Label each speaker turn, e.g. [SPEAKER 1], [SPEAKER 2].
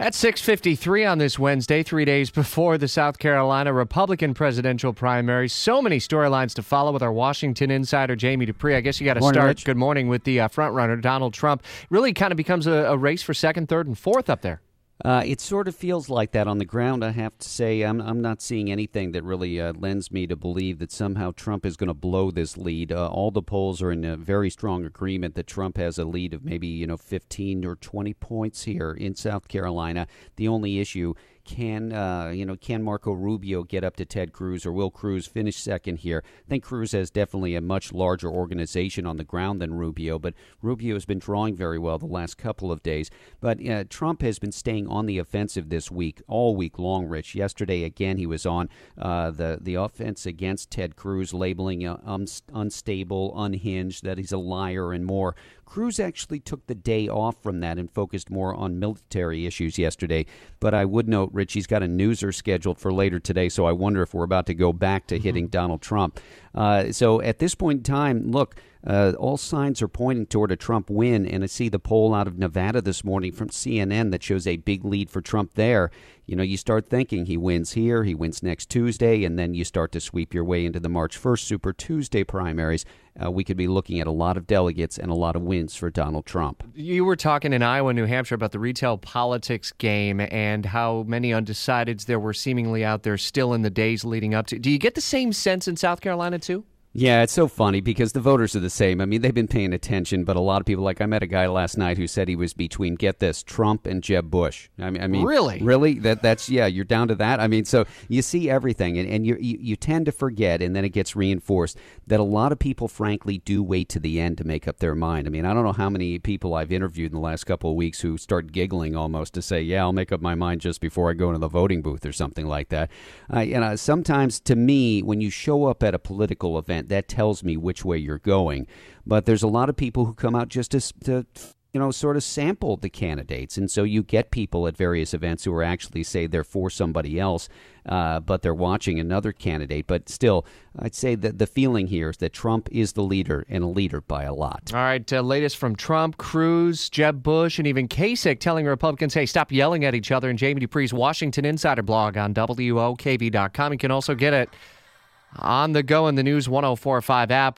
[SPEAKER 1] At 6:53 on this Wednesday, 3 days before the South Carolina Republican presidential primary, so many storylines to follow with our Washington insider Jamie Dupree. I guess you got to start.
[SPEAKER 2] Rich.
[SPEAKER 1] Good morning with the uh, front runner Donald Trump. Really kind of becomes a, a race for second, third, and fourth up there.
[SPEAKER 2] Uh, it sort of feels like that on the ground. I have to say, I'm I'm not seeing anything that really uh, lends me to believe that somehow Trump is going to blow this lead. Uh, all the polls are in a very strong agreement that Trump has a lead of maybe you know 15 or 20 points here in South Carolina. The only issue can uh, you know can Marco Rubio get up to Ted Cruz or will Cruz finish second here? I think Cruz has definitely a much larger organization on the ground than Rubio, but Rubio has been drawing very well the last couple of days. But uh, Trump has been staying on the offensive this week, all week long. Rich, yesterday again he was on uh, the the offense against Ted Cruz, labeling uh, um, unstable, unhinged, that he's a liar, and more. Cruz actually took the day off from that and focused more on military issues yesterday. But I would note, Rich, he's got a newser scheduled for later today, so I wonder if we're about to go back to hitting mm-hmm. Donald Trump. Uh, so at this point in time, look, uh, all signs are pointing toward a Trump win, and I see the poll out of Nevada this morning from CNN that shows a big lead for Trump there. You know, you start thinking he wins here, he wins next Tuesday, and then you start to sweep your way into the March 1st Super Tuesday primaries. Uh, we could be looking at a lot of delegates and a lot of wins for Donald Trump.
[SPEAKER 1] You were talking in Iowa, New Hampshire about the retail politics game and how many undecideds there were seemingly out there still in the days leading up to. Do you get the same sense in South Carolina too?
[SPEAKER 2] Yeah, it's so funny because the voters are the same. I mean, they've been paying attention, but a lot of people, like I met a guy last night who said he was between get this Trump and Jeb Bush. I mean, I mean,
[SPEAKER 1] really,
[SPEAKER 2] really, that that's yeah, you're down to that. I mean, so you see everything, and, and you, you you tend to forget, and then it gets reinforced that a lot of people, frankly, do wait to the end to make up their mind. I mean, I don't know how many people I've interviewed in the last couple of weeks who start giggling almost to say, "Yeah, I'll make up my mind just before I go into the voting booth" or something like that. Uh, you know, sometimes to me, when you show up at a political event, that tells me which way you're going. But there's a lot of people who come out just to, to you know, sort of sample the candidates. And so you get people at various events who are actually say they're for somebody else, uh, but they're watching another candidate. But still, I'd say that the feeling here is that Trump is the leader and a leader by a lot.
[SPEAKER 1] All right. Uh, latest from Trump, Cruz, Jeb Bush, and even Kasich telling Republicans, hey, stop yelling at each other. And Jamie Dupree's Washington Insider blog on WOKV.com. You can also get it on the go in the News 1045 app.